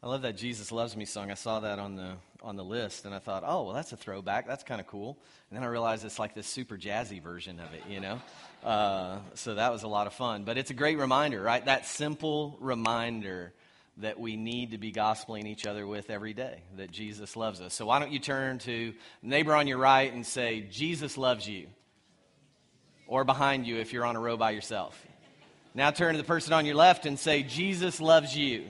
I love that Jesus Loves Me song. I saw that on the on the list and I thought, oh well that's a throwback. That's kind of cool. And then I realized it's like this super jazzy version of it, you know? Uh, so that was a lot of fun. But it's a great reminder, right? That simple reminder that we need to be gospeling each other with every day, that Jesus loves us. So why don't you turn to neighbor on your right and say, Jesus loves you. Or behind you if you're on a row by yourself. Now turn to the person on your left and say, Jesus loves you.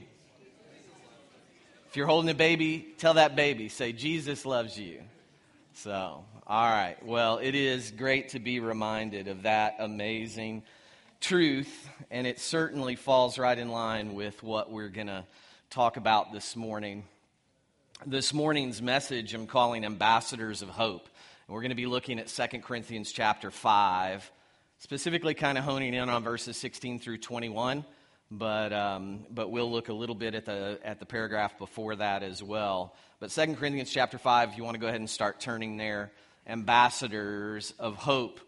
If you're holding a baby, tell that baby, say, Jesus loves you. So, all right. Well, it is great to be reminded of that amazing truth, and it certainly falls right in line with what we're going to talk about this morning. This morning's message I'm calling Ambassadors of Hope. And we're going to be looking at 2 Corinthians chapter 5, specifically kind of honing in on verses 16 through 21 but, um, but we'll look a little bit at the, at the paragraph before that as well. But 2 Corinthians chapter 5, if you want to go ahead and start turning there, ambassadors of hope.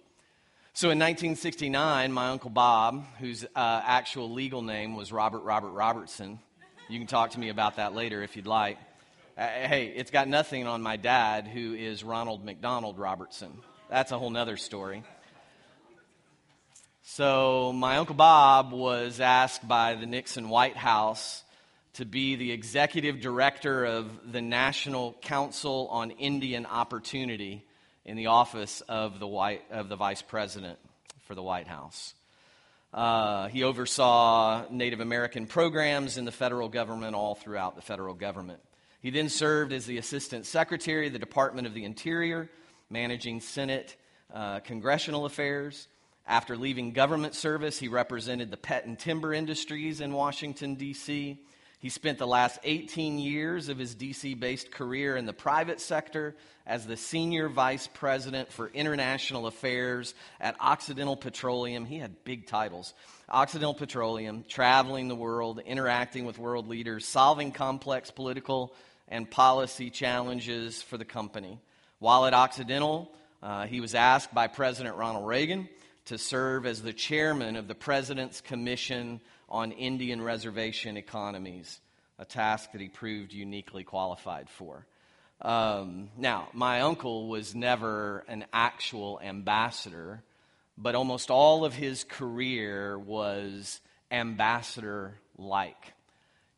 So in 1969, my Uncle Bob, whose uh, actual legal name was Robert Robert Robertson, you can talk to me about that later if you'd like. Uh, hey, it's got nothing on my dad, who is Ronald McDonald Robertson. That's a whole nother story. So, my Uncle Bob was asked by the Nixon White House to be the executive director of the National Council on Indian Opportunity in the office of the, White, of the vice president for the White House. Uh, he oversaw Native American programs in the federal government all throughout the federal government. He then served as the assistant secretary of the Department of the Interior, managing Senate uh, congressional affairs. After leaving government service, he represented the pet and timber industries in Washington, D.C. He spent the last 18 years of his DC based career in the private sector as the senior vice president for international affairs at Occidental Petroleum. He had big titles Occidental Petroleum, traveling the world, interacting with world leaders, solving complex political and policy challenges for the company. While at Occidental, uh, he was asked by President Ronald Reagan to serve as the chairman of the President's Commission on Indian Reservation Economies, a task that he proved uniquely qualified for. Um, now, my uncle was never an actual ambassador, but almost all of his career was ambassador like.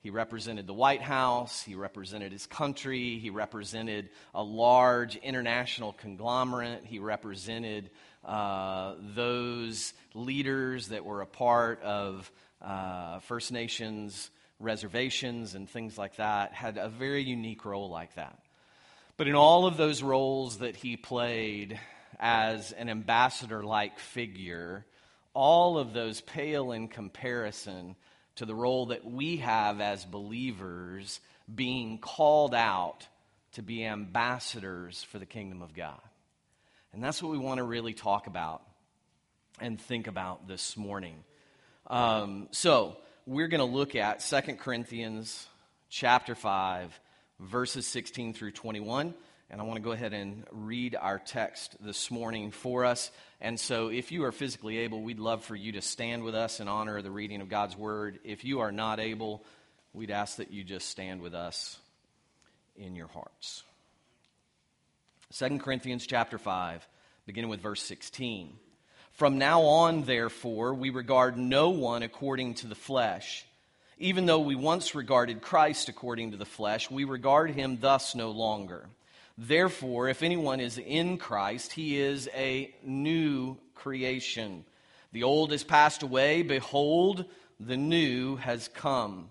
He represented the White House, he represented his country, he represented a large international conglomerate, he represented uh, those leaders that were a part of uh, First Nations reservations and things like that had a very unique role like that. But in all of those roles that he played as an ambassador like figure, all of those pale in comparison to the role that we have as believers being called out to be ambassadors for the kingdom of God. And that's what we want to really talk about and think about this morning. Um, so, we're going to look at 2 Corinthians chapter 5, verses 16 through 21. And I want to go ahead and read our text this morning for us. And so, if you are physically able, we'd love for you to stand with us in honor of the reading of God's word. If you are not able, we'd ask that you just stand with us in your hearts. 2 Corinthians chapter 5, beginning with verse 16. From now on, therefore, we regard no one according to the flesh. Even though we once regarded Christ according to the flesh, we regard him thus no longer. Therefore, if anyone is in Christ, he is a new creation. The old has passed away. Behold, the new has come.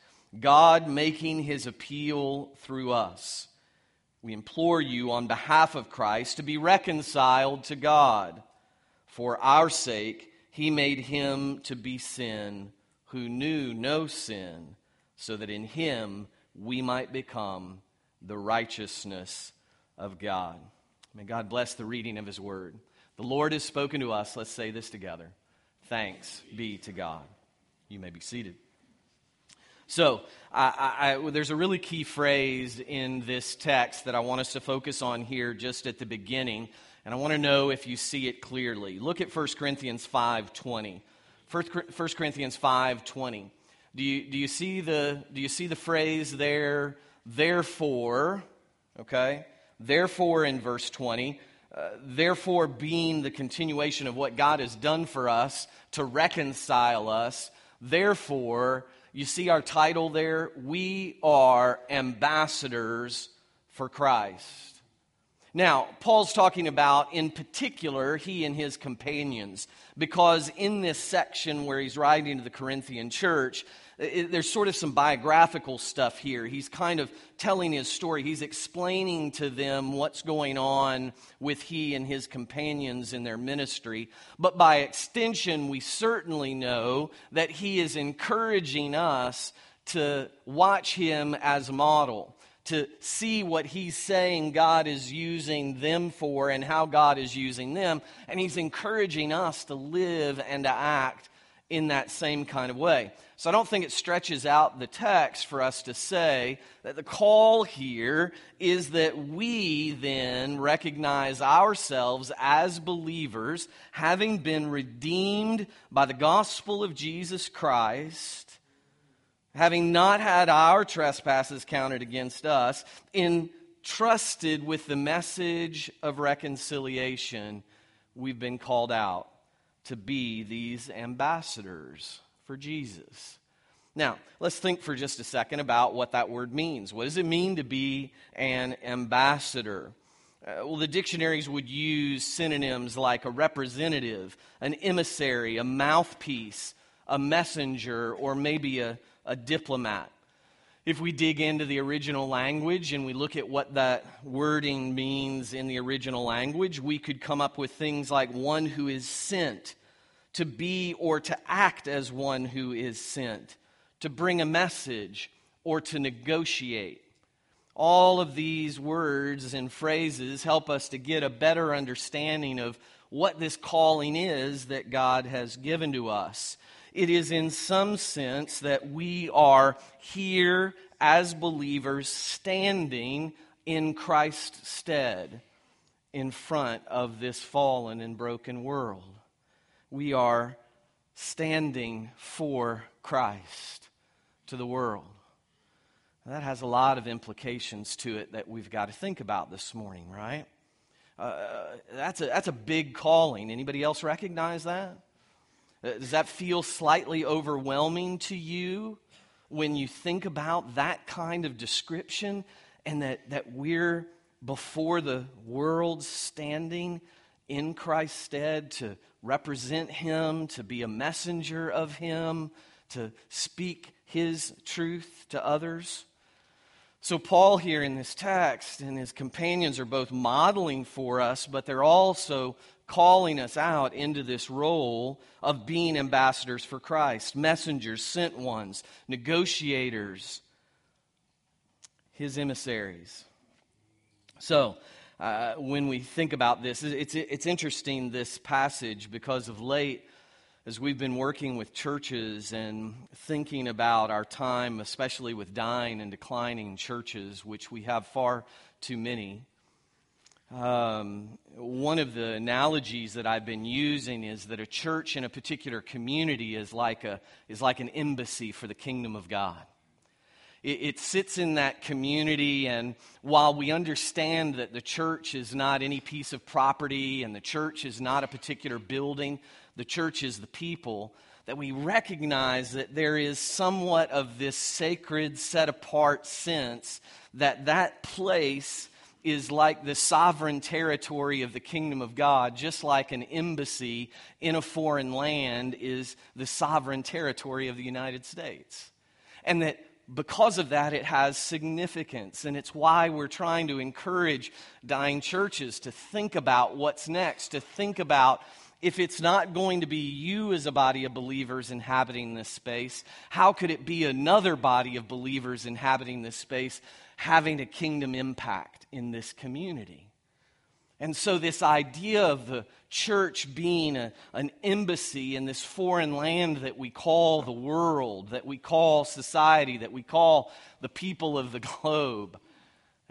God making his appeal through us. We implore you on behalf of Christ to be reconciled to God. For our sake, he made him to be sin who knew no sin, so that in him we might become the righteousness of God. May God bless the reading of his word. The Lord has spoken to us. Let's say this together. Thanks be to God. You may be seated. So, I, I, there's a really key phrase in this text that I want us to focus on here just at the beginning, and I want to know if you see it clearly. Look at 1 Corinthians 5.20. 1 Corinthians 5.20. Do you, do, you see the, do you see the phrase there, therefore, okay? Therefore, in verse 20, uh, therefore being the continuation of what God has done for us to reconcile us, therefore, you see our title there? We are ambassadors for Christ. Now, Paul's talking about, in particular, he and his companions, because in this section where he's writing to the Corinthian church, it, there's sort of some biographical stuff here. He's kind of telling his story. He's explaining to them what's going on with he and his companions in their ministry. But by extension, we certainly know that he is encouraging us to watch him as a model to see what he's saying God is using them for and how God is using them. And he's encouraging us to live and to act in that same kind of way. So I don't think it stretches out the text for us to say that the call here is that we then recognize ourselves as believers, having been redeemed by the gospel of Jesus Christ having not had our trespasses counted against us, entrusted with the message of reconciliation, we've been called out to be these ambassadors for Jesus. Now, let's think for just a second about what that word means. What does it mean to be an ambassador? Uh, well, the dictionaries would use synonyms like a representative, an emissary, a mouthpiece, a messenger, or maybe a, a diplomat. If we dig into the original language and we look at what that wording means in the original language, we could come up with things like one who is sent, to be or to act as one who is sent, to bring a message, or to negotiate. All of these words and phrases help us to get a better understanding of what this calling is that God has given to us. It is in some sense that we are here as believers standing in Christ's stead in front of this fallen and broken world. We are standing for Christ to the world. That has a lot of implications to it that we've got to think about this morning, right? Uh, that's, a, that's a big calling. Anybody else recognize that? Uh, does that feel slightly overwhelming to you when you think about that kind of description and that, that we're before the world standing in Christ's stead to represent Him, to be a messenger of Him, to speak His truth to others? So, Paul here in this text and his companions are both modeling for us, but they're also calling us out into this role of being ambassadors for Christ, messengers, sent ones, negotiators, his emissaries. So, uh, when we think about this, it's, it's interesting, this passage, because of late, as we've been working with churches and thinking about our time, especially with dying and declining churches, which we have far too many, um, one of the analogies that I've been using is that a church in a particular community is like, a, is like an embassy for the kingdom of God. It, it sits in that community, and while we understand that the church is not any piece of property and the church is not a particular building, the church is the people, that we recognize that there is somewhat of this sacred, set apart sense that that place is like the sovereign territory of the kingdom of God, just like an embassy in a foreign land is the sovereign territory of the United States. And that because of that, it has significance. And it's why we're trying to encourage dying churches to think about what's next, to think about if it's not going to be you as a body of believers inhabiting this space, how could it be another body of believers inhabiting this space having a kingdom impact in this community? And so, this idea of the church being a, an embassy in this foreign land that we call the world, that we call society, that we call the people of the globe,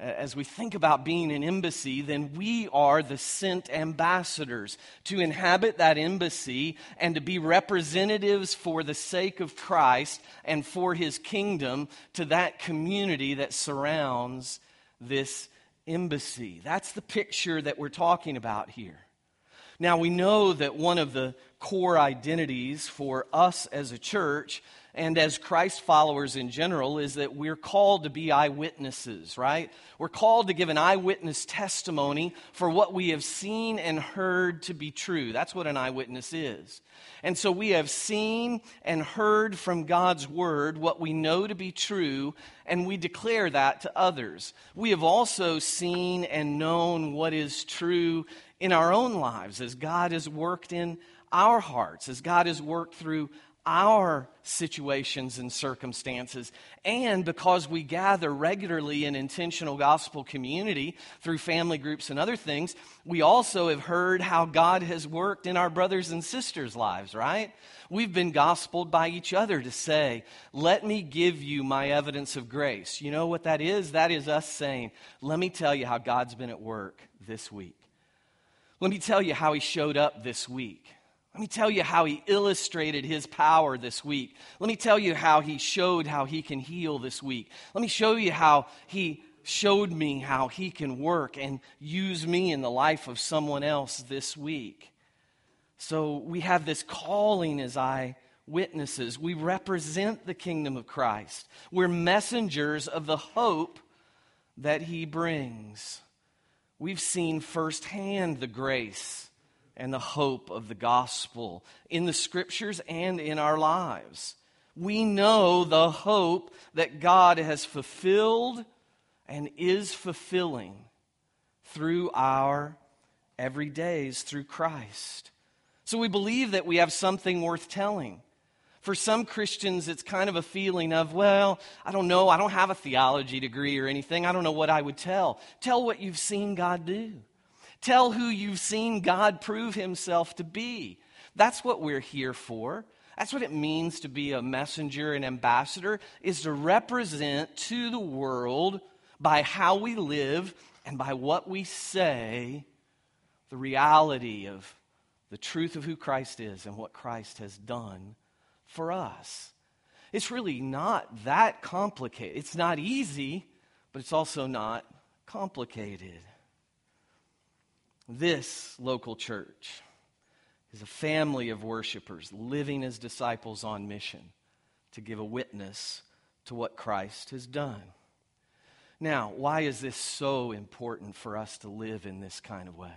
as we think about being an embassy, then we are the sent ambassadors to inhabit that embassy and to be representatives for the sake of Christ and for his kingdom to that community that surrounds this embassy. That's the picture that we're talking about here. Now, we know that one of the core identities for us as a church and as Christ followers in general is that we're called to be eyewitnesses, right? We're called to give an eyewitness testimony for what we have seen and heard to be true. That's what an eyewitness is. And so we have seen and heard from God's word what we know to be true, and we declare that to others. We have also seen and known what is true in our own lives as God has worked in our hearts, as God has worked through our situations and circumstances. And because we gather regularly in intentional gospel community through family groups and other things, we also have heard how God has worked in our brothers and sisters' lives, right? We've been gospeled by each other to say, Let me give you my evidence of grace. You know what that is? That is us saying, Let me tell you how God's been at work this week. Let me tell you how He showed up this week. Let me tell you how he illustrated his power this week. Let me tell you how he showed how he can heal this week. Let me show you how he showed me how he can work and use me in the life of someone else this week. So we have this calling as I witnesses. We represent the kingdom of Christ. We're messengers of the hope that he brings. We've seen firsthand the grace and the hope of the gospel in the scriptures and in our lives. We know the hope that God has fulfilled and is fulfilling through our everydays through Christ. So we believe that we have something worth telling. For some Christians, it's kind of a feeling of, well, I don't know, I don't have a theology degree or anything. I don't know what I would tell. Tell what you've seen God do. Tell who you've seen God prove himself to be. That's what we're here for. That's what it means to be a messenger and ambassador is to represent to the world by how we live and by what we say the reality of the truth of who Christ is and what Christ has done for us. It's really not that complicated. It's not easy, but it's also not complicated. This local church is a family of worshipers living as disciples on mission to give a witness to what Christ has done. Now, why is this so important for us to live in this kind of way?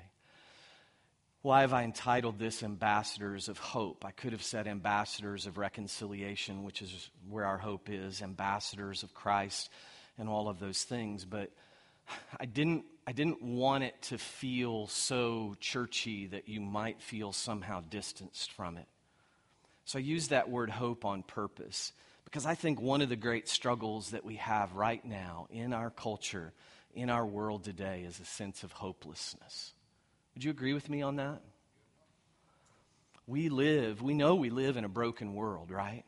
Why have I entitled this Ambassadors of Hope? I could have said Ambassadors of Reconciliation, which is where our hope is, Ambassadors of Christ, and all of those things, but I didn't I didn't want it to feel so churchy that you might feel somehow distanced from it. So I use that word hope on purpose because I think one of the great struggles that we have right now in our culture, in our world today, is a sense of hopelessness. Would you agree with me on that? We live, we know we live in a broken world, right?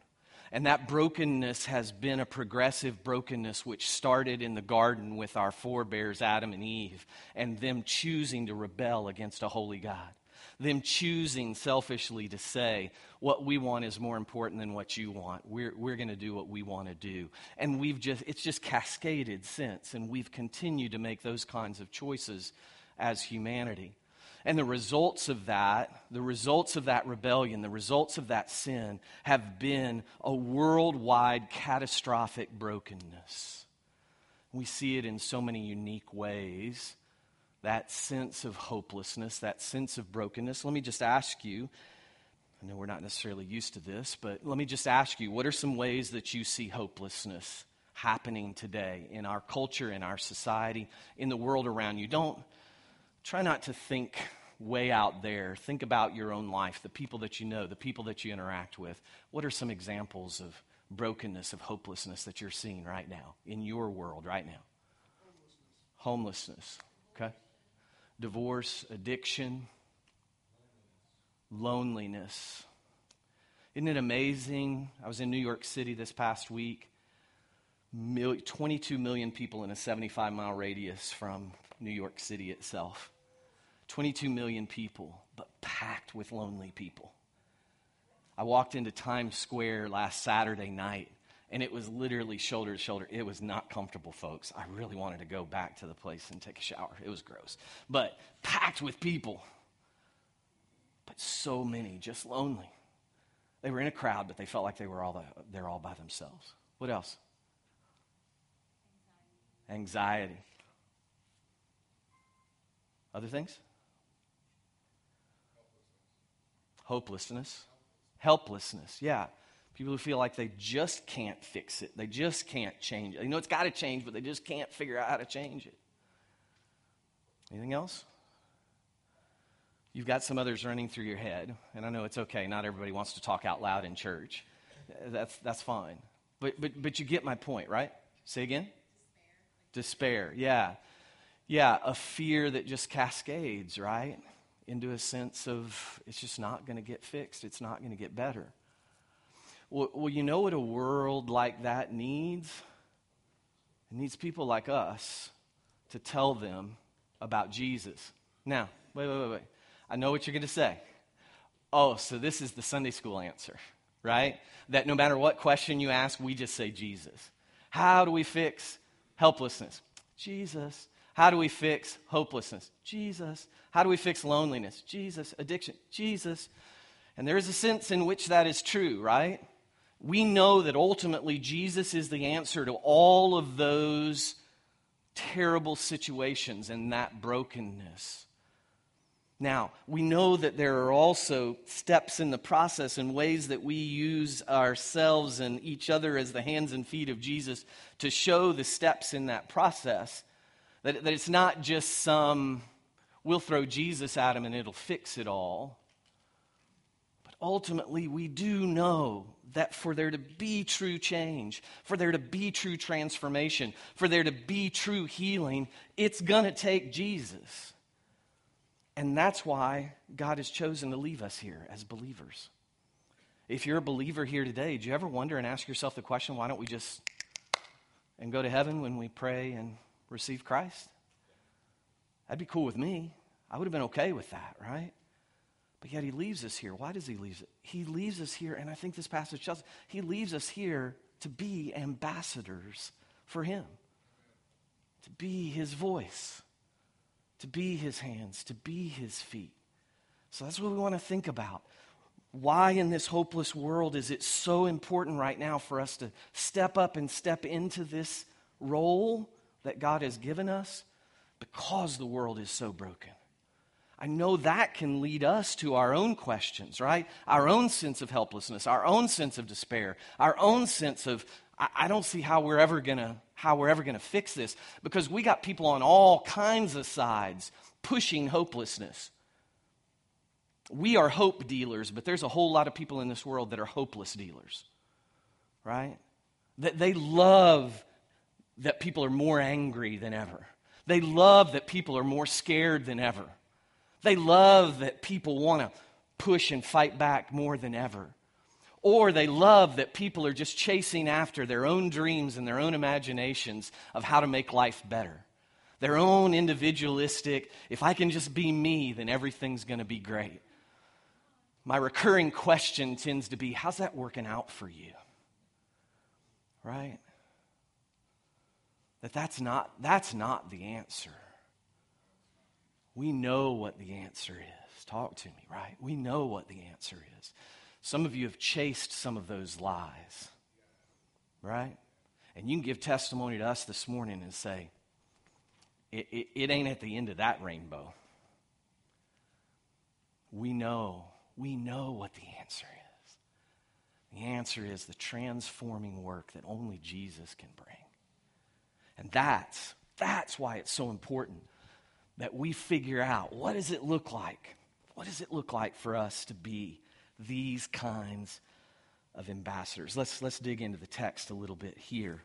And that brokenness has been a progressive brokenness which started in the garden with our forebears, Adam and Eve, and them choosing to rebel against a holy God. Them choosing selfishly to say, what we want is more important than what you want. We're, we're going to do what we want to do. And we've just, it's just cascaded since, and we've continued to make those kinds of choices as humanity. And the results of that, the results of that rebellion, the results of that sin have been a worldwide catastrophic brokenness. We see it in so many unique ways. That sense of hopelessness, that sense of brokenness. Let me just ask you I know we're not necessarily used to this, but let me just ask you what are some ways that you see hopelessness happening today in our culture, in our society, in the world around you? Don't try not to think way out there, think about your own life, the people that you know, the people that you interact with. What are some examples of brokenness, of hopelessness that you're seeing right now in your world right now? Homelessness. Homelessness okay? Divorce, addiction, loneliness. Isn't it amazing? I was in New York City this past week. 22 million people in a 75 mile radius from New York City itself. 22 million people, but packed with lonely people. I walked into Times Square last Saturday night, and it was literally shoulder to shoulder. It was not comfortable, folks. I really wanted to go back to the place and take a shower. It was gross. But packed with people, but so many just lonely. They were in a crowd, but they felt like they were all the, they're all by themselves. What else? Anxiety. Anxiety. Other things? Hopelessness. Helplessness. Yeah. People who feel like they just can't fix it. They just can't change it. They know it's got to change, but they just can't figure out how to change it. Anything else? You've got some others running through your head, and I know it's okay. Not everybody wants to talk out loud in church. That's, that's fine. But, but, but you get my point, right? Say again? Despair. Despair. Yeah. Yeah, a fear that just cascades, right? Into a sense of it's just not going to get fixed, it's not going to get better. Well, well, you know what a world like that needs? It needs people like us to tell them about Jesus. Now, wait, wait, wait, wait. I know what you're going to say. Oh, so this is the Sunday school answer, right? That no matter what question you ask, we just say Jesus. How do we fix helplessness? Jesus. How do we fix hopelessness? Jesus. How do we fix loneliness? Jesus. Addiction? Jesus. And there is a sense in which that is true, right? We know that ultimately Jesus is the answer to all of those terrible situations and that brokenness. Now, we know that there are also steps in the process and ways that we use ourselves and each other as the hands and feet of Jesus to show the steps in that process. That, that it's not just some, we'll throw Jesus at him and it'll fix it all. But ultimately, we do know that for there to be true change, for there to be true transformation, for there to be true healing, it's going to take Jesus. And that's why God has chosen to leave us here as believers. If you're a believer here today, do you ever wonder and ask yourself the question, why don't we just and go to heaven when we pray and receive Christ? That'd be cool with me. I would have been okay with that, right? But yet he leaves us here. Why does he leave it? He leaves us here, and I think this passage tells us, he leaves us here to be ambassadors for him, to be his voice, to be his hands, to be his feet. So that's what we want to think about. Why in this hopeless world is it so important right now for us to step up and step into this role that God has given us because the world is so broken. I know that can lead us to our own questions, right? Our own sense of helplessness, our own sense of despair, our own sense of I, I don't see how we're ever gonna how we're ever gonna fix this because we got people on all kinds of sides pushing hopelessness. We are hope dealers, but there's a whole lot of people in this world that are hopeless dealers, right? That they love that people are more angry than ever. They love that people are more scared than ever. They love that people want to push and fight back more than ever. Or they love that people are just chasing after their own dreams and their own imaginations of how to make life better. Their own individualistic, if I can just be me, then everything's going to be great. My recurring question tends to be how's that working out for you? Right? That that's not, that's not the answer. We know what the answer is. Talk to me, right? We know what the answer is. Some of you have chased some of those lies, right? And you can give testimony to us this morning and say, it, it, it ain't at the end of that rainbow. We know, we know what the answer is. The answer is the transforming work that only Jesus can bring. And that's, that's why it's so important that we figure out what does it look like? What does it look like for us to be these kinds of ambassadors? Let's, let's dig into the text a little bit here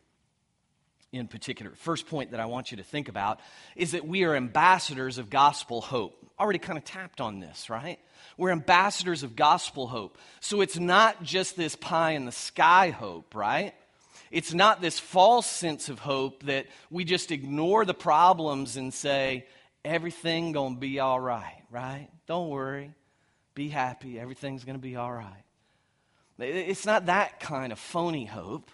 in particular. First point that I want you to think about is that we are ambassadors of gospel hope. Already kind of tapped on this, right? We're ambassadors of gospel hope. So it's not just this pie in the sky hope, right? It's not this false sense of hope that we just ignore the problems and say, everything going to be all right, right? Don't worry. Be happy. Everything's going to be all right. It's not that kind of phony hope.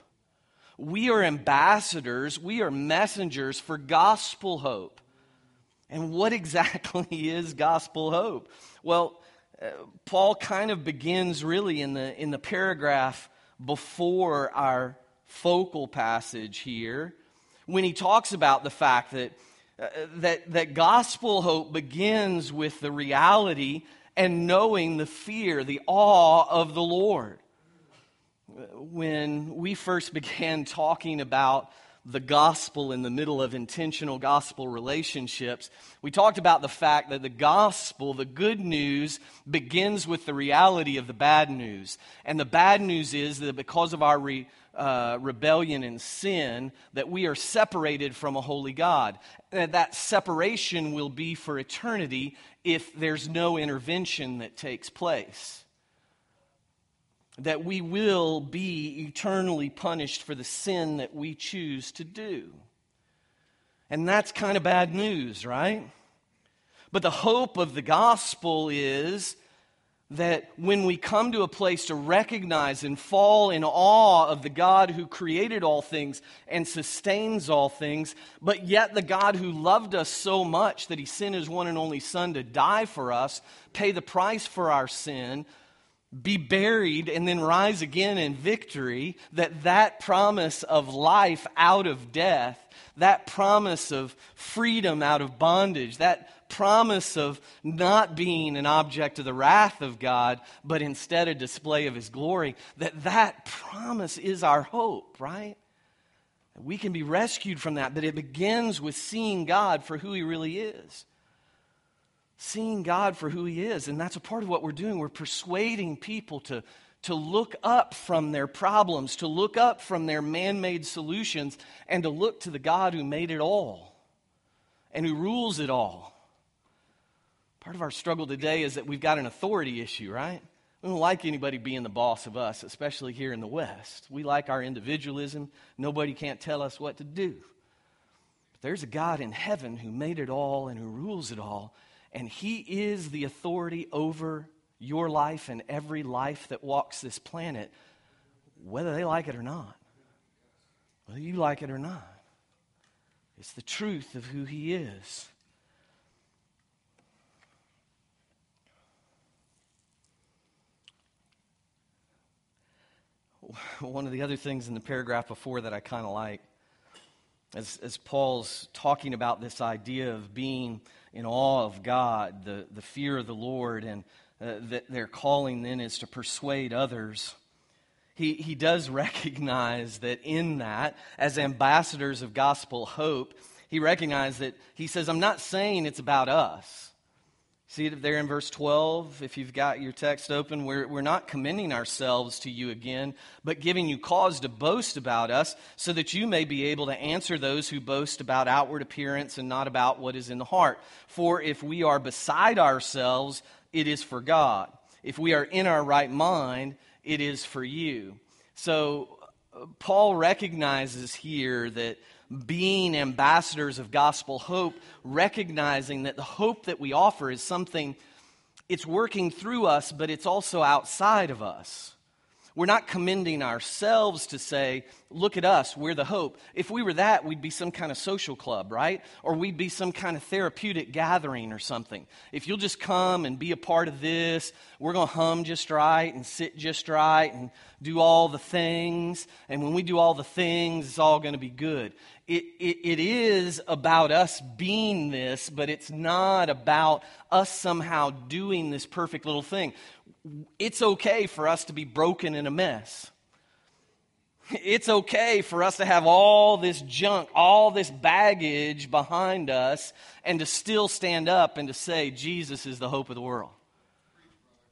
We are ambassadors, we are messengers for gospel hope. And what exactly is gospel hope? Well, uh, Paul kind of begins really in the, in the paragraph before our focal passage here when he talks about the fact that, uh, that, that gospel hope begins with the reality and knowing the fear, the awe of the Lord. When we first began talking about the gospel in the middle of intentional gospel relationships, we talked about the fact that the gospel, the good news, begins with the reality of the bad news. And the bad news is that because of our re, uh, rebellion and sin, that we are separated from a holy God. And that separation will be for eternity if there's no intervention that takes place that we will be eternally punished for the sin that we choose to do. And that's kind of bad news, right? But the hope of the gospel is that when we come to a place to recognize and fall in awe of the God who created all things and sustains all things, but yet the God who loved us so much that he sent his one and only Son to die for us, pay the price for our sin, be buried and then rise again in victory that that promise of life out of death that promise of freedom out of bondage that promise of not being an object of the wrath of god but instead a display of his glory that that promise is our hope right we can be rescued from that but it begins with seeing god for who he really is seeing God for who He is. And that's a part of what we're doing. We're persuading people to, to look up from their problems, to look up from their man made solutions, and to look to the God who made it all and who rules it all. Part of our struggle today is that we've got an authority issue, right? We don't like anybody being the boss of us, especially here in the West. We like our individualism. Nobody can't tell us what to do. But there's a God in heaven who made it all and who rules it all, and He is the authority over your life and every life that walks this planet, whether they like it or not. Whether you like it or not. It's the truth of who He is. One of the other things in the paragraph before that I kind of like, as, as Paul's talking about this idea of being in awe of God, the, the fear of the Lord, and uh, that their calling then is to persuade others. He, he does recognize that in that, as ambassadors of gospel hope, he recognizes that he says, I'm not saying it's about us. See it there in verse 12, if you've got your text open. We're, we're not commending ourselves to you again, but giving you cause to boast about us, so that you may be able to answer those who boast about outward appearance and not about what is in the heart. For if we are beside ourselves, it is for God. If we are in our right mind, it is for you. So, uh, Paul recognizes here that being ambassadors of gospel hope, recognizing that the hope that we offer is something, it's working through us, but it's also outside of us. We're not commending ourselves to say, look at us, we're the hope. If we were that, we'd be some kind of social club, right? Or we'd be some kind of therapeutic gathering or something. If you'll just come and be a part of this, we're going to hum just right and sit just right and do all the things. And when we do all the things, it's all going to be good. It, it, it is about us being this, but it's not about us somehow doing this perfect little thing it's okay for us to be broken in a mess. It's okay for us to have all this junk, all this baggage behind us, and to still stand up and to say, Jesus is the hope of the world.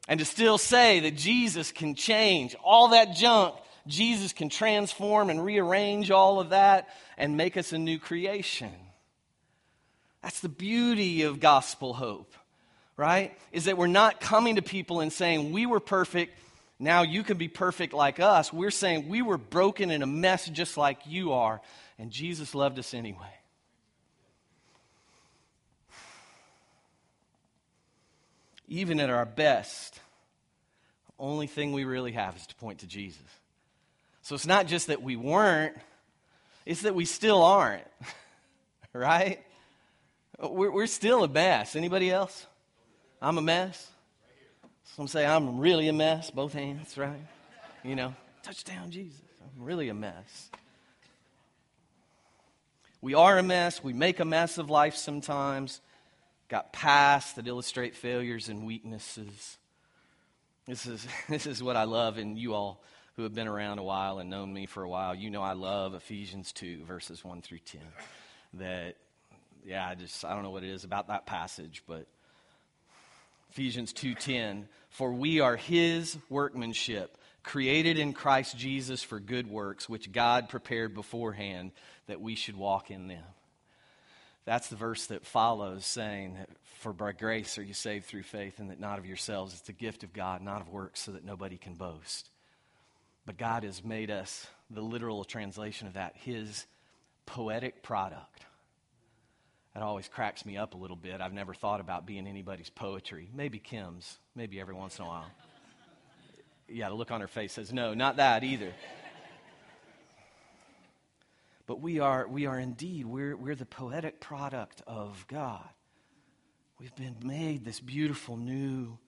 And to still say that Jesus can change all that junk. Jesus can transform and rearrange all of that and make us a new creation. That's the beauty of gospel hope, right? Is that we're not coming to people and saying, We were perfect, now you can be perfect like us. We're saying we were broken in a mess just like you are, and Jesus loved us anyway. Even at our best, the only thing we really have is to point to Jesus. So it's not just that we weren't, it's that we still aren't. right? We're, we're still a mess. Anybody else? I'm a mess. Some say I'm really a mess, both hands, right? You know, touchdown, Jesus. I'm really a mess. We are a mess. We make a mess of life sometimes. Got past that illustrate failures and weaknesses. This is, this is what I love, and you all who have been around a while and known me for a while, you know I love Ephesians 2, verses 1 through 10. That, yeah, I just, I don't know what it is about that passage, but Ephesians 2:10 For we are his workmanship created in Christ Jesus for good works which God prepared beforehand that we should walk in them. That's the verse that follows saying that for by grace are you saved through faith and that not of yourselves it's a gift of God not of works so that nobody can boast. But God has made us the literal translation of that his poetic product. That always cracks me up a little bit. I've never thought about being anybody's poetry. Maybe Kim's, maybe every once in a while. Yeah, the look on her face says, no, not that either. But we are, we are indeed, we're, we're the poetic product of God. We've been made this beautiful new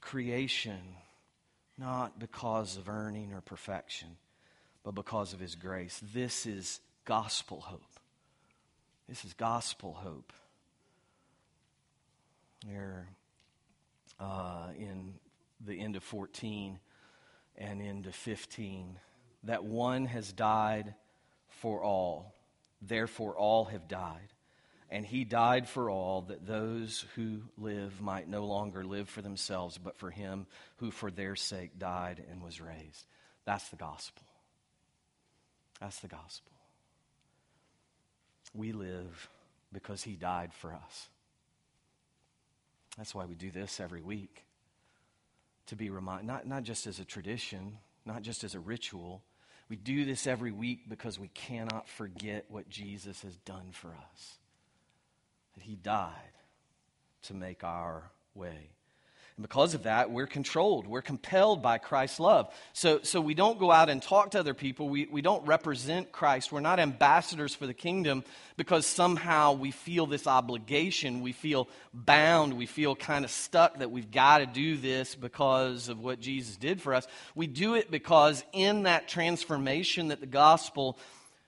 creation, not because of earning or perfection, but because of His grace. This is gospel hope. This is gospel hope. There, uh, in the end of 14 and into 15, that one has died for all. Therefore, all have died. And he died for all, that those who live might no longer live for themselves, but for him who for their sake died and was raised. That's the gospel. That's the gospel. We live because he died for us. That's why we do this every week. To be reminded, not, not just as a tradition, not just as a ritual. We do this every week because we cannot forget what Jesus has done for us. That he died to make our way. And because of that, we're controlled. We're compelled by Christ's love. So, so we don't go out and talk to other people. We, we don't represent Christ. We're not ambassadors for the kingdom because somehow we feel this obligation. We feel bound. We feel kind of stuck that we've got to do this because of what Jesus did for us. We do it because in that transformation that the gospel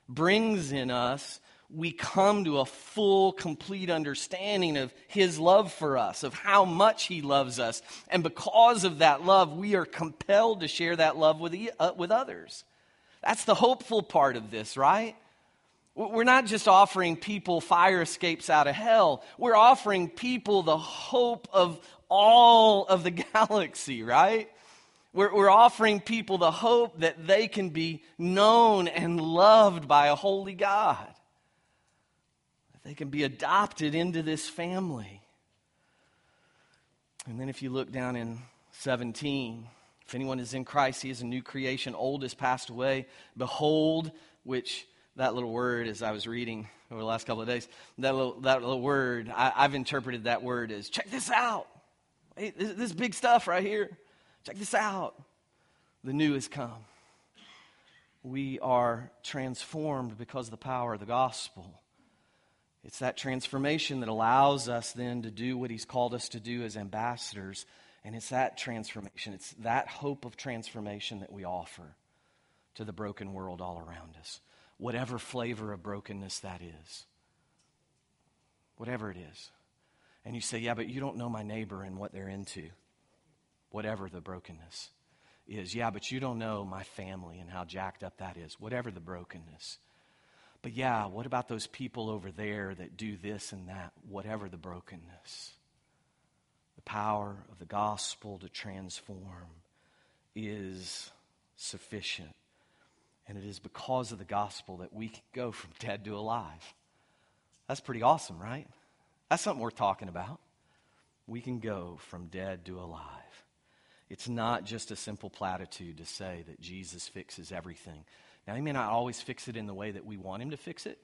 brings in us, we come to a full, complete understanding of His love for us, of how much He loves us. And because of that love, we are compelled to share that love with, uh, with others. That's the hopeful part of this, right? We're not just offering people fire escapes out of hell, we're offering people the hope of all of the galaxy, right? We're, we're offering people the hope that they can be known and loved by a holy God they can be adopted into this family. And then if you look down in 17, if anyone is in Christ, he is a new creation. Old has passed away. Behold, which that little word, as I was reading over the last couple of days, that little, that little word, I, have interpreted that word as check this out. Hey, this, this big stuff right here. Check this out. The new has come. We are transformed because of the power of the gospel. It's that transformation that allows us then to do what He's called us to do as ambassadors. And it's that transformation, it's that hope of transformation that we offer to the broken world all around us. Whatever flavor of brokenness that is. Whatever it is. And you say, yeah, but you don't know my neighbor and what they're into. Whatever the brokenness. is, yeah, but you don't know my family and how jacked up that is, whatever the brokenness. But yeah, what about those people over there that do this and that, whatever the brokenness? The power of the gospel to transform is sufficient. And it is because of the gospel that we can go from dead to alive. That's pretty awesome, right? That's something worth talking about. We can go from dead to alive. It's not just a simple platitude to say that Jesus fixes everything. Now, he may not always fix it in the way that we want him to fix it.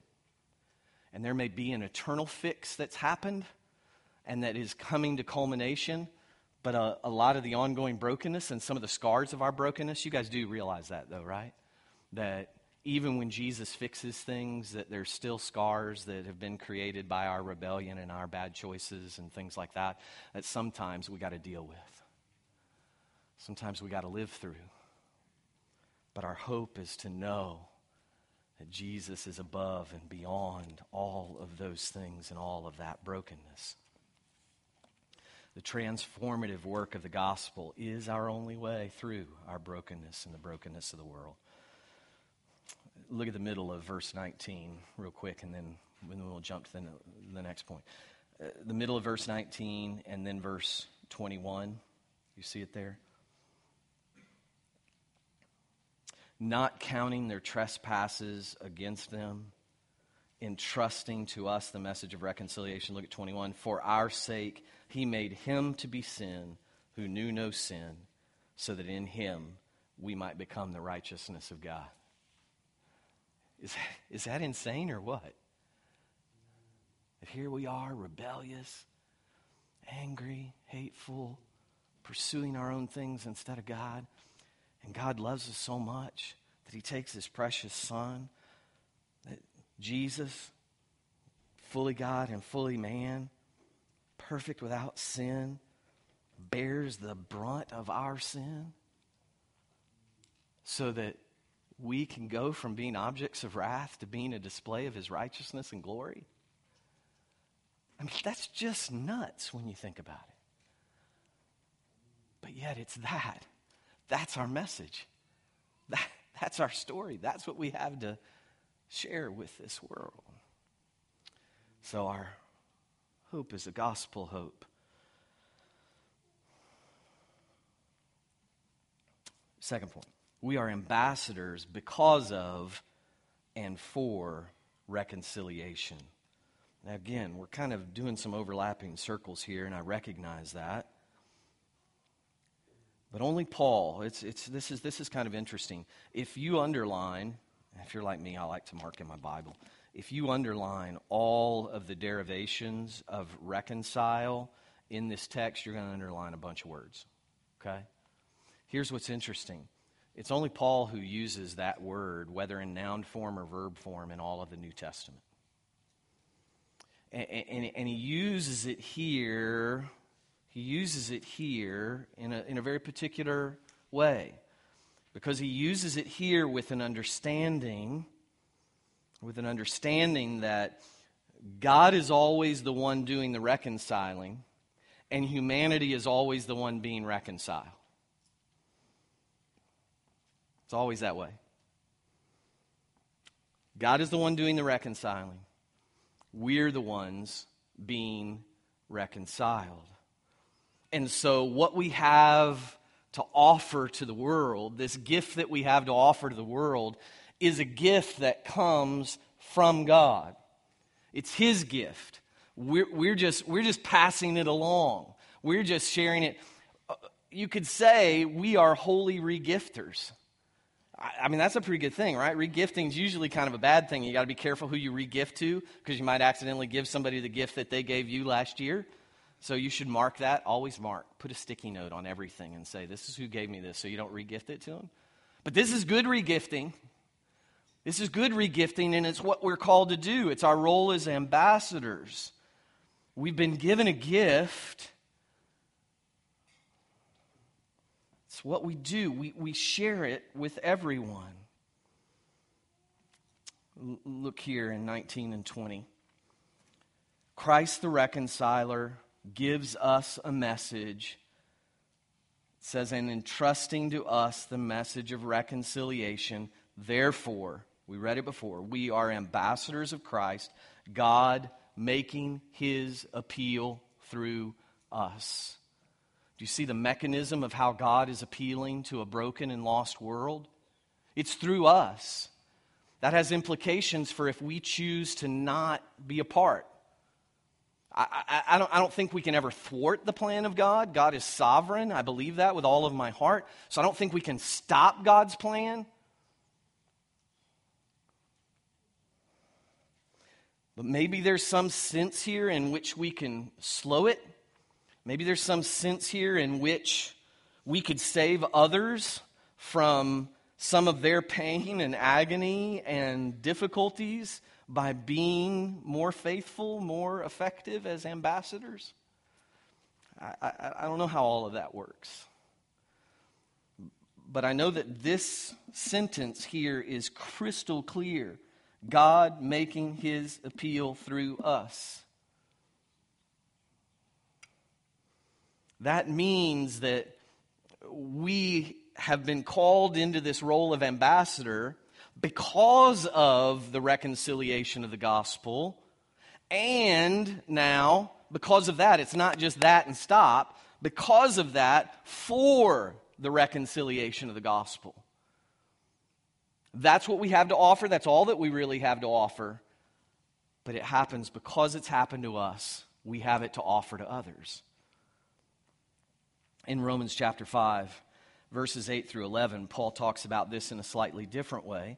And there may be an eternal fix that's happened and that is coming to culmination. But a, a lot of the ongoing brokenness and some of the scars of our brokenness, you guys do realize that, though, right? That even when Jesus fixes things, that there's still scars that have been created by our rebellion and our bad choices and things like that, that sometimes we got to deal with. Sometimes we got to live through. But our hope is to know that Jesus is above and beyond all of those things and all of that brokenness. The transformative work of the gospel is our only way through our brokenness and the brokenness of the world look at the middle of verse 19 real quick, and then, we'll jump to the, the next point. Uh, the middle of verse 19 and then verse 21. You see it there? Not counting their trespasses against them, entrusting to us the message of reconciliation. Look at 21. For our sake, he made him to be sin who knew no sin, so that in him we might become the righteousness of God. Is, is that insane or what? That here we are, rebellious, angry, hateful, pursuing our own things instead of God. And God loves us so much that He takes His precious Son, Jesus, fully God and fully man, perfect without sin, bears the brunt of our sin so that we can go from being objects of wrath to being a display of his righteousness and glory? I mean, that's just nuts when you think about it. But yet, it's that. That's our message. That, that's our story. That's what we have to share with this world. So, our hope is a gospel hope. Second point we are ambassadors because of and for reconciliation. Now, again, we're kind of doing some overlapping circles here, and I recognize that. But only Paul, it's, it's, this, is, this is kind of interesting. If you underline, if you're like me, I like to mark in my Bible. If you underline all of the derivations of reconcile in this text, you're going to underline a bunch of words. Okay? Here's what's interesting it's only Paul who uses that word, whether in noun form or verb form, in all of the New Testament. And, and, and, he uses it here, he uses it here in a, in a very particular way. Because he uses it here with an understanding, with an understanding that God is always the one doing the reconciling, and humanity is always the one being reconciled. It's always that way. God is the one doing the reconciling. We're the ones being reconciled. And so, what we have to offer to the world, this gift that we have to offer to the world, is a gift that comes from God. It's His gift. We're, we're, just, we're just passing it along, we're just sharing it. Uh, you could say we are holy regifters. I mean, that's a pretty good thing, right? Regifting is usually kind of a bad thing. You got to be careful who you regift to because you might accidentally give somebody the gift that they gave you last year. So you should mark that. Always mark. Put a sticky note on everything and say, This is who gave me this, so you don't regift it to them. But this is good regifting. This is good regifting, and it's what we're called to do. It's our role as ambassadors. We've been given a gift It's what we do, we, we share it with everyone. L- look here in 19 and 20. Christ the reconciler gives us a message It says, and entrusting to us the message of reconciliation, therefore, we read it before, we are ambassadors of Christ, God making his appeal through us. Do you see the mechanism of how God is appealing to a broken and lost world? It's through us. That has implications for if we choose to not be a part. I, I, I, don't, I don't think we can ever thwart the plan of God. God is sovereign. I believe that with all of my heart. So I don't think we can stop God's plan. But maybe there's some sense here in which we can slow it. Maybe there's some sense here in which we could save others from some of their pain and agony and difficulties by being more faithful, more effective as ambassadors. I, I, I, don't know how all of that works. But I know that this sentence here is crystal clear God making his appeal through us. That means that we have been called into this role of ambassador because of the reconciliation of the gospel. And now, because of that, it's not just that and stop. Because of that, for the reconciliation of the gospel. That's what we have to offer. That's all that we really have to offer. But it happens because it's happened to us, we have it to offer to others. In Romans chapter 5, verses 8 through 11, Paul talks about this in a slightly different way.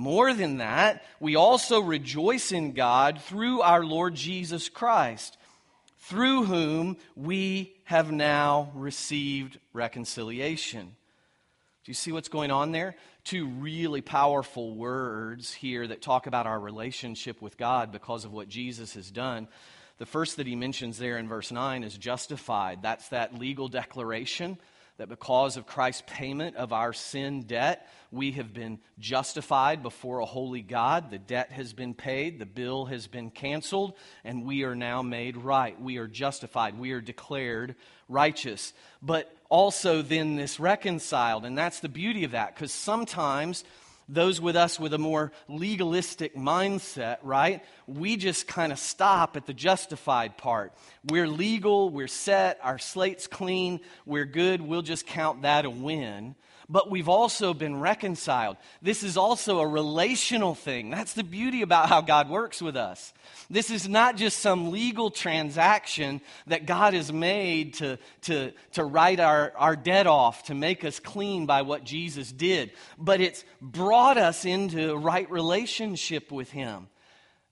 More than that, we also rejoice in God through our Lord Jesus Christ, through whom we have now received reconciliation. Do you see what's going on there? Two really powerful words here that talk about our relationship with God because of what Jesus has done. The first that he mentions there in verse 9 is justified. That's that legal declaration that because of Christ's payment of our sin debt, we have been justified before a holy God. The debt has been paid, the bill has been canceled, and we are now made right. We are justified, we are declared righteous. But also, then, this reconciled, and that's the beauty of that, because sometimes those with us with a more legalistic mindset, right? We just kind of stop at the justified part. We're legal, we're set, our slate's clean, we're good, we'll just count that a win but we've also been reconciled. This is also a relational thing. That's the beauty about how God works with us. This is not just some legal transaction that God has made to, to, to write our, our debt off, to make us clean by what Jesus did, but it's brought us into right relationship with Him.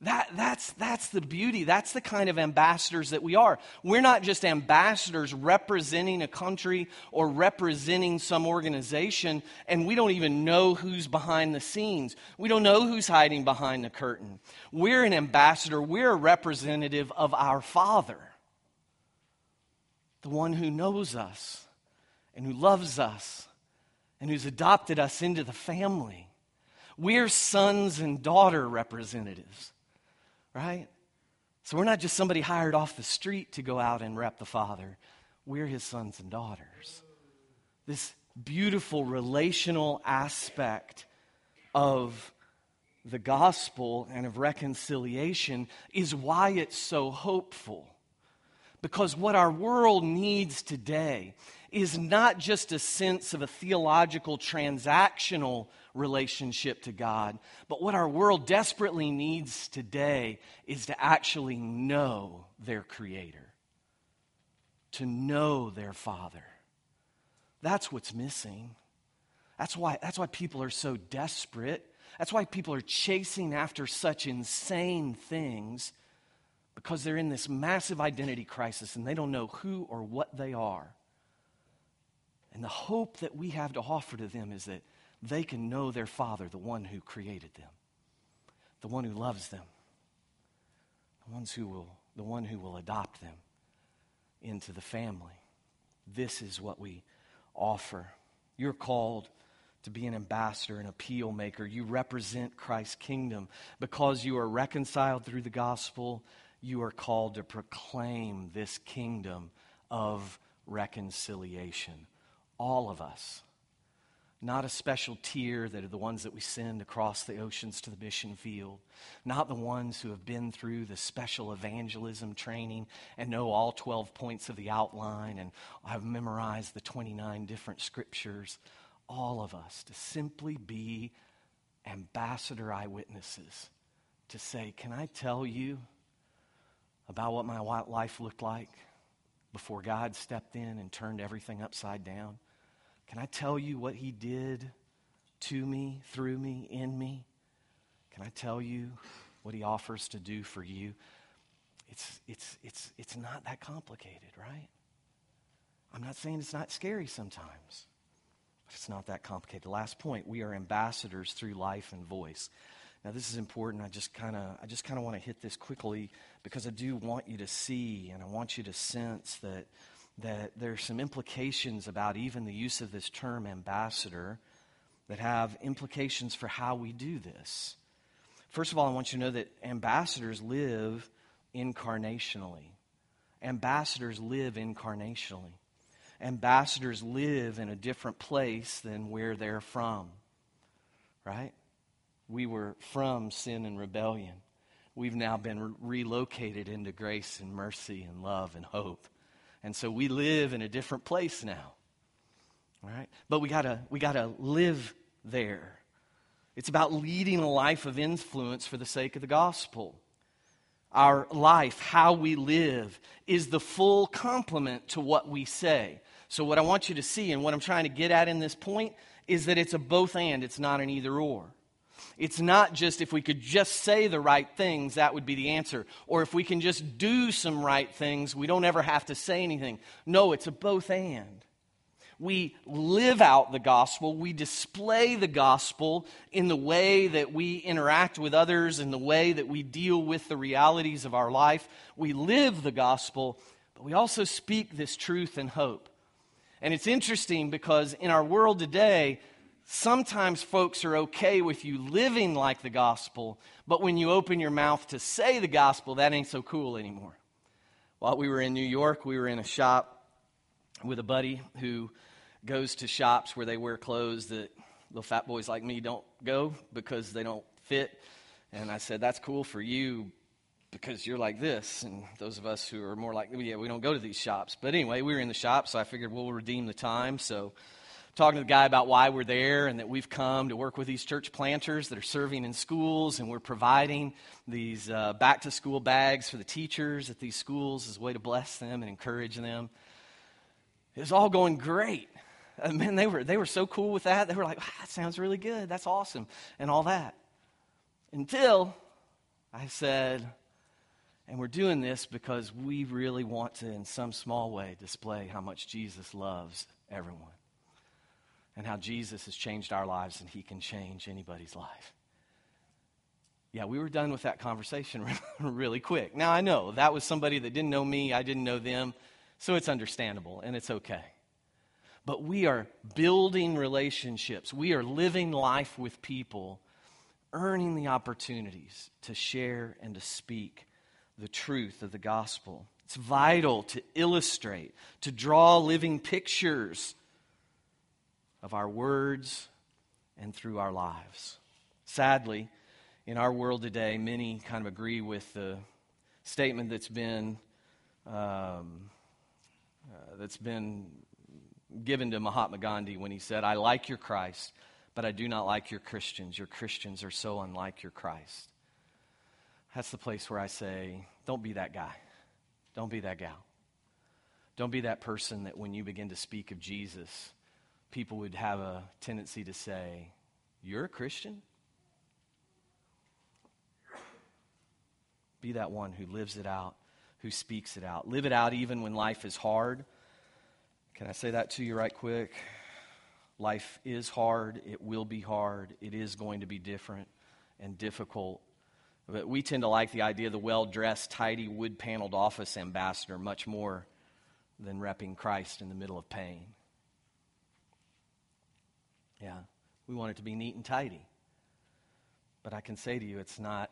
That, that's, that's the beauty. That's the kind of ambassadors that we are. We're not just ambassadors representing a country or representing some organization, and we don't even know who's behind the scenes. We don't know who's hiding behind the curtain. We're an ambassador, we're a representative of our Father, the one who knows us and who loves us and who's adopted us into the family. We're sons and daughter representatives right? So we're not just somebody hired off the street to go out and rep the Father, we're his sons and daughters. This beautiful relational aspect of the gospel and of reconciliation is why it's so hopeful. Because what our world needs today is not just a sense of a theological transactional relationship to God. But what our world desperately needs today is to actually know their Creator, to know their Father. That's what's missing. That's why, that's why people are so desperate. That's why people are chasing after such insane things because they're in this massive identity crisis and they don't know who or what they are. And the hope that we have to offer to them is that they can know their Father, the one who created them, the one who loves them, the, ones who will, the one who will adopt them into the family. This is what we offer. You're called to be an ambassador, an appeal maker. You represent Christ's kingdom. Because you are reconciled through the gospel, you are called to proclaim this kingdom of reconciliation. All of us. Not a special tier that are the ones that we send across the oceans to the mission field. Not the ones who have been through the special evangelism training and know all 12 points of the outline and have memorized the 29 different scriptures all of us to simply be ambassador eyewitnesses to say, Can I tell you about what my life looked like before God stepped in and turned everything upside down? Can I tell you what He did to me, through me, in me? Can I tell you what He offers to do for you? It's, it's, it's, it's not that complicated, right? I'm not saying it's not scary sometimes. But it's not that complicated. Last point, we are ambassadors through life and voice. Now this is important. I just kind of I just kind of want to hit this quickly because I do want you to see and I want you to sense that that there's some implications about even the use of this term ambassador that have implications for how we do this. First of all, I want you to know that ambassadors live incarnationally. Ambassadors live incarnationally ambassadors live in a different place than where they're from. Right? We were from sin and rebellion. We've now been relocated into grace and mercy and love and hope. And so we live in a different place now. All right? But we gotta we gotta live there. It's about leading a life of influence for the sake of the gospel. Our life, how we live, is the full complement to what we say. So, what I want you to see and what I'm trying to get at in this point is that it's a both and, it's not an either or. It's not just if we could just say the right things, that would be the answer. Or if we can just do some right things, we don't ever have to say anything. No, it's a both and. We live out the gospel. We display the gospel in the way that we interact with others, in the way that we deal with the realities of our life. We live the gospel, but we also speak this truth and hope. And it's interesting because in our world today, sometimes folks are okay with you living like the gospel, but when you open your mouth to say the gospel, that ain't so cool anymore. While we were in New York, we were in a shop with a buddy who goes to shops where they wear clothes that little fat boys like me don't go because they don't fit. And I said, That's cool for you, because you're like this, and those of us who are more like, yeah, we don't go to these shops. But anyway, we were in the shop, so I figured we'll redeem the time. So, talking to the guy about why we're there and that we've come to work with these church planters that are serving in schools, and we're providing these uh, back to school bags for the teachers at these schools as a way to bless them and encourage them. It was all going great. And man, they were, they were so cool with that. They were like, that sounds really good. That's awesome. And all that. Until I said, and we're doing this because we really want to, in some small way, display how much Jesus loves everyone and how Jesus has changed our lives and he can change anybody's life. Yeah, we were done with that conversation really quick. Now, I know that was somebody that didn't know me, I didn't know them, so it's understandable and it's okay. But we are building relationships, we are living life with people, earning the opportunities to share and to speak the truth of the gospel. It's vital to illustrate, to draw living pictures of our words and through our lives. Sadly, in our world today, many kind of agree with the statement that's been um, uh, that's been given to Mahatma Gandhi when he said, "I like your Christ, but I do not like your Christians. Your Christians are so unlike your Christ." That's the place where I say, don't be that guy. Don't be that gal. Don't be that person that when you begin to speak of Jesus, people would have a tendency to say, You're a Christian? Be that one who lives it out, who speaks it out. Live it out even when life is hard. Can I say that to you right quick? Life is hard. It will be hard. It is going to be different and difficult. But we tend to like the idea of the well dressed, tidy, wood paneled office ambassador much more than repping Christ in the middle of pain. Yeah, we want it to be neat and tidy. But I can say to you, it's not.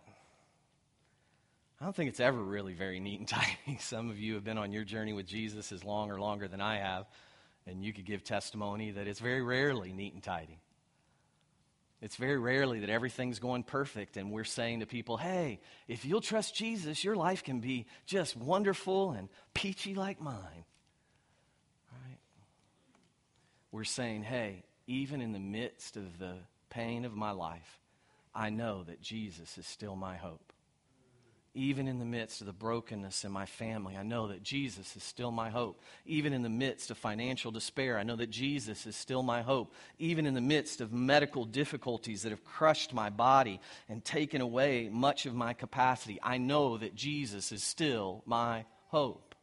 I don't think it's ever really very neat and tidy. Some of you have been on your journey with Jesus as long or longer than I have, and you could give testimony that it's very rarely neat and tidy. It's very rarely that everything's going perfect, and we're saying to people, hey, if you'll trust Jesus, your life can be just wonderful and peachy like mine. Right? We're saying, hey, even in the midst of the pain of my life, I know that Jesus is still my hope. Even in the midst of the brokenness in my family, I know that Jesus is still my hope. Even in the midst of financial despair, I know that Jesus is still my hope. Even in the midst of medical difficulties that have crushed my body and taken away much of my capacity, I know that Jesus is still my hope.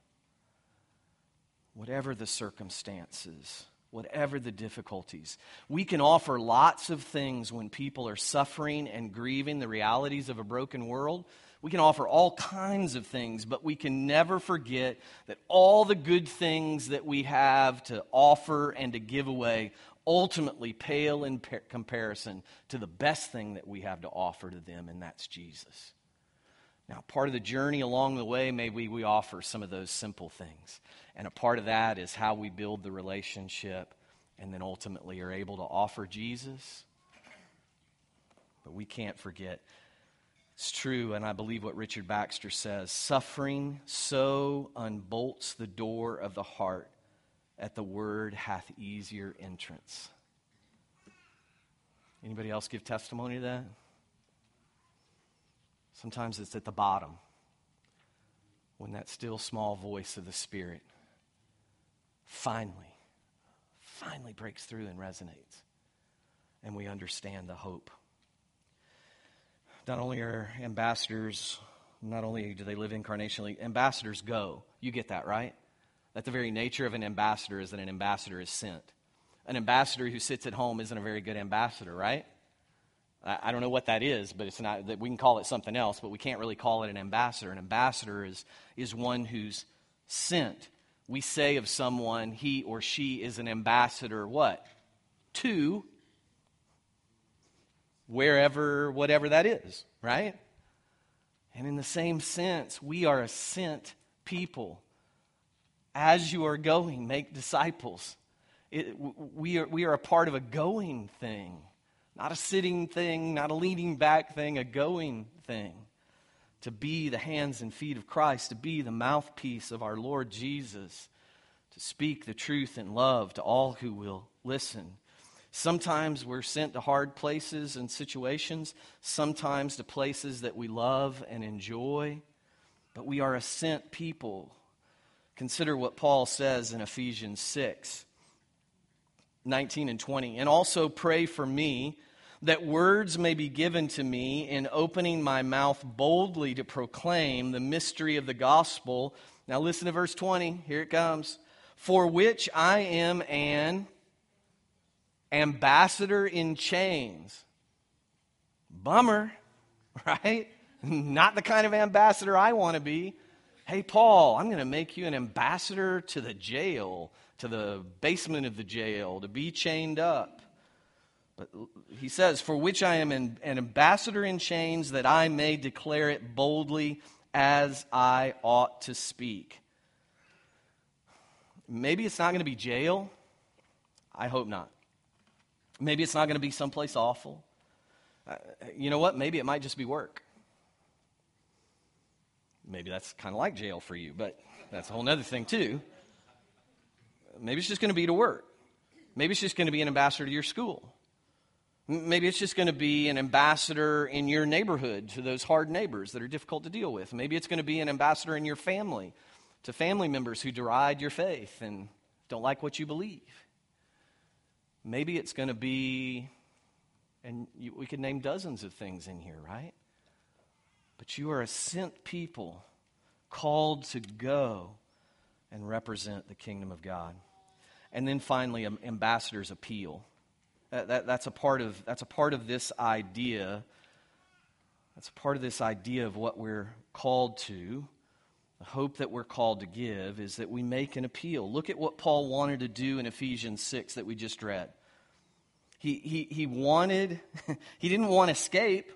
Whatever the circumstances, whatever the difficulties. We can offer lots of things when people are suffering and grieving the realities of a broken world. We can offer all kinds of things, but we can never forget that all the good things that we have to offer and to give away ultimately pale in par- comparison to the best thing that we have to offer to them, and that's Jesus. Now, part of the journey along the way, maybe we offer some of those simple things. And a part of that is how we build the relationship and then ultimately are able to offer Jesus. But we can't forget it's true, and I believe what Richard Baxter says suffering so unbolts the door of the heart at the word hath easier entrance. Anybody else give testimony to that? Sometimes it's at the bottom when that still small voice of the Spirit finally, finally breaks through and resonates. And we understand the hope not only are ambassadors, not only do they live incarnationally, ambassadors go. You get that, right? That the very nature of an ambassador is that an ambassador is sent. An ambassador who sits at home isn't a very good ambassador, right? I don't know what that is, but it's not that we can call it something else, but we can't really call it an ambassador. An ambassador is, is one who's sent. We say of someone, he or she is an ambassador, what? To wherever, whatever that is, right? And in the same sense, we are a sent people. As you are going, make disciples. It, we, are, we are a part of a going thing, not a sitting thing, not a leaning back thing, a going thing. To be the hands and feet of Christ, to be the mouthpiece of our Lord Jesus, to speak the truth in love to all who will listen. Sometimes we're sent to hard places and situations, sometimes to places that we love and enjoy, but we are a sent people. Consider what Paul says in Ephesians 6 19 and 20. And also pray for me that words may be given to me in opening my mouth boldly to proclaim the mystery of the gospel. Now listen to verse 20. Here it comes. For which I am an ambassador in chains. Bummer, right? Not the kind of ambassador I want to be. Hey, Paul, I'm going to make you an ambassador to the jail, to the basement of the jail, to be chained up. But he says, For which I am an, an ambassador in chains, that I may declare it boldly as I ought to speak. Maybe it's not going to be jail. I hope not. Maybe it's not going to be someplace awful. Uh, you know what? Maybe it might just be work. Maybe that's kind of like jail for you, but that's a whole other thing, too. Maybe it's just going to be to work. Maybe it's just going to be an ambassador to your school. Maybe it's just going to be an ambassador in your neighborhood to those hard neighbors that are difficult to deal with. Maybe it's going to be an ambassador in your family to family members who deride your faith and don't like what you believe. Maybe it's going to be, and you, we could name dozens of things in here, right? But you are a sent people called to go and represent the kingdom of God. And then finally, ambassador's appeal. That, that, that's, a part of, that's a part of this idea. That's a part of this idea of what we're called to. The hope that we're called to give is that we make an appeal. Look at what Paul wanted to do in Ephesians 6 that we just read. He, he, he wanted, he didn't want escape.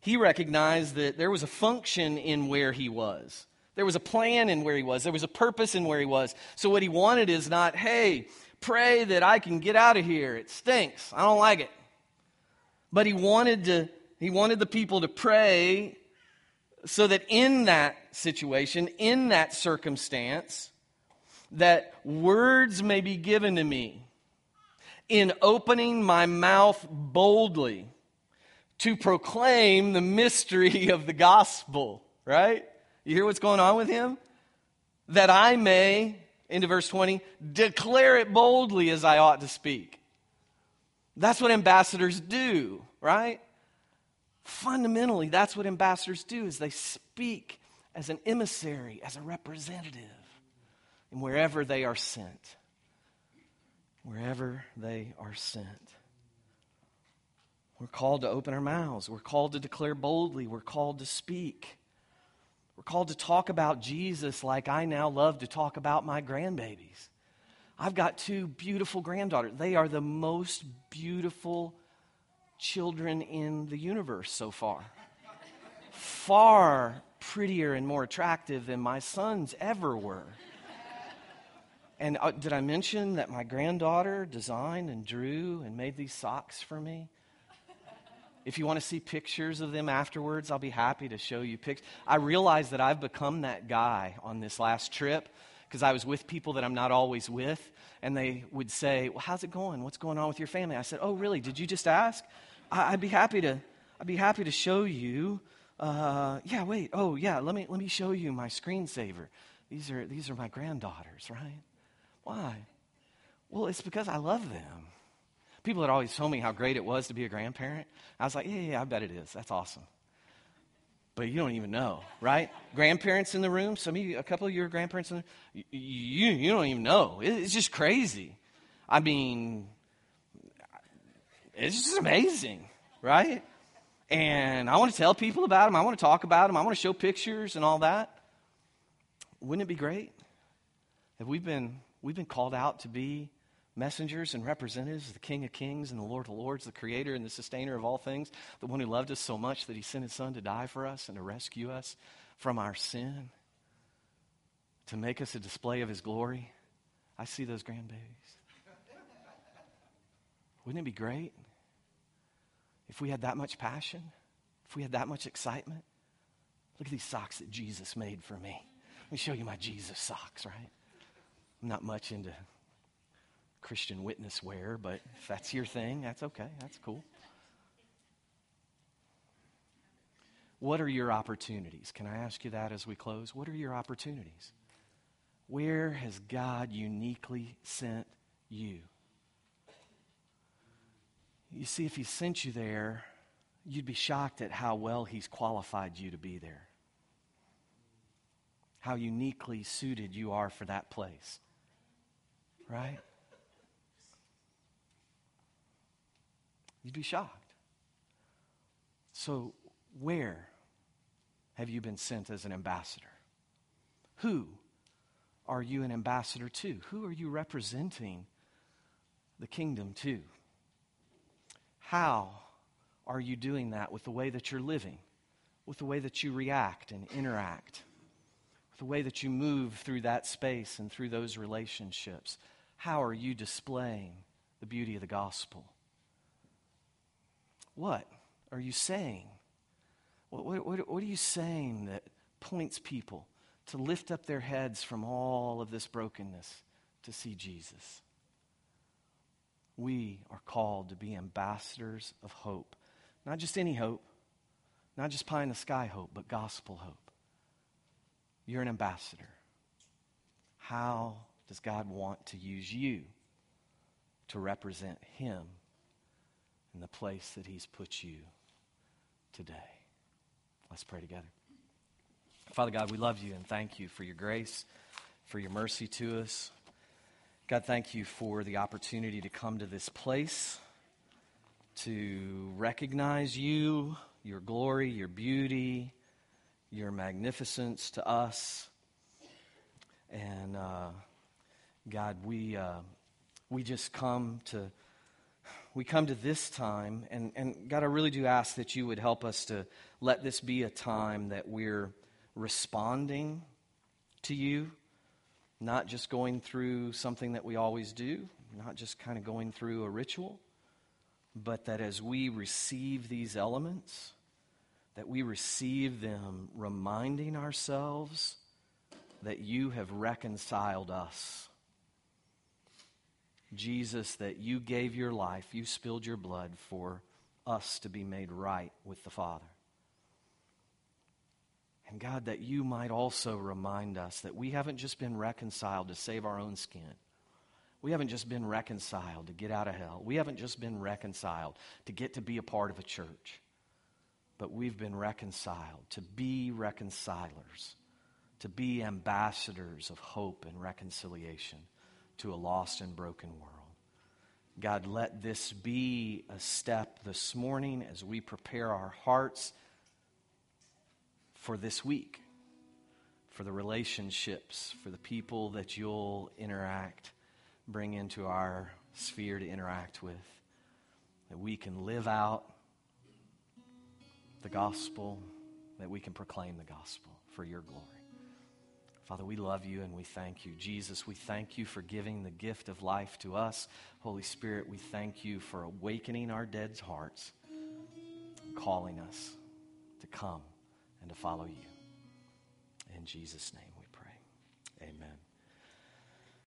He recognized that there was a function in where he was. There was a plan in where he was. There was a purpose in where he was. So what he wanted is not, hey, pray that I can get out of here. It stinks. I don't like it. But he wanted to he wanted the people to pray so that in that situation, in that circumstance, that words may be given to me in opening my mouth boldly to proclaim the mystery of the gospel, right? You hear what's going on with him? That I may, into verse 20, declare it boldly as I ought to speak. That's what ambassadors do, right? Fundamentally, that's what ambassadors do is they speak as an emissary, as a representative, and wherever they are sent. Wherever they are sent. We're called to open our mouths. We're called to declare boldly. We're called to speak. We're called to talk about Jesus like I now love to talk about my grandbabies. I've got two beautiful granddaughters. They are the most beautiful children in the universe so far. Far prettier and more attractive than my sons ever were. And uh, did I mention that my granddaughter designed and drew and made these socks for me? If you want to see pictures of them afterwards, I'll be happy to show you pictures. I realize that I've become that guy on this last trip because I was with people that I'm not always with, and they would say, Well, how's it going? What's going on with your family? I said, Oh, really? Did you just ask? I'd be happy to, I'd be happy to show you. Uh, yeah, wait. Oh, yeah. Let me let me show you my screensaver. These are these are my granddaughters, right? Why? Well, it's because I love them. People had always told me how great it was to be a grandparent. I was like, yeah, yeah, I bet it is. That's awesome. But you don't even know, right? grandparents in the room. Some of you, a couple of your grandparents in the you, you, don't even know. It's just crazy. I mean, it's just amazing, right? And I want to tell people about them. I want to talk about them. I want to show pictures and all that. Wouldn't it be great if we've been, we've been called out to be messengers and representatives the King of Kings and the Lord of Lords, the Creator and the Sustainer of all things, the one who loved us so much that He sent His Son to die for us and to rescue us from our sin, to make us a display of His glory? I see those grandbabies. Wouldn't it be great if we had that much passion? If we had that much excitement? Look at these socks that Jesus made for me. Let me show you my Jesus socks, right? I'm not much into Christian witness wear, but if that's your thing, that's okay. That's cool. What are your opportunities? Can I ask you that as we close? What are your opportunities? Where has God uniquely sent you? You see, if He sent you there, you'd be shocked at how well He's qualified you to be there, how uniquely suited you are for that place. Right? You'd be shocked. So, where have you been sent as an ambassador? Who are you an ambassador to? Who are you representing the kingdom to? How are you doing that with the way that you're living, with the way that you react and interact, with the way that you move through that space and through those relationships? How are you displaying the beauty of the gospel? What are you saying? What, what, what, are you saying that points people to lift up their heads from all of this brokenness to see Jesus? we are called to be ambassadors of hope. Not just any hope, not just pie in the sky hope, but gospel hope. You're an ambassador. How does God want to use you to represent Him in the place that He's put you today? Let's pray together. Father God, we love you and thank you for your grace, for your mercy to us. God, thank you for the opportunity to come to this place to recognize you, your glory, your beauty, your magnificence to us. And uh, God, we, uh, we just come to we come to this time, and, and God, I really do ask that you would help us to let this be a time that we're responding to you, not just going through something that we always do, not just kind of going through a ritual, but that as we receive these elements, that we receive them reminding ourselves that you have reconciled us. Jesus, that you gave your life, you spilled your blood for us to be made right with the Father. And God, that you might also remind us that we haven't just been reconciled to save our own skin. We haven't just been reconciled to get out of hell. We haven't just been reconciled to get to be a part of a church. But we've been reconciled to be reconcilers, to be ambassadors of hope and reconciliation to a lost and broken world. God, let this be a step this morning as we prepare our hearts for this week, for the relationships, for the people that you'll interact, bring into our sphere to interact with, that we can live out the gospel, that we can proclaim the gospel for your glory. Father, we love you and we thank you. Jesus, we thank you for giving the gift of life to us. Holy Spirit, we thank you for awakening our dead hearts, calling us to come and to follow you. In Jesus' name we pray. Amen.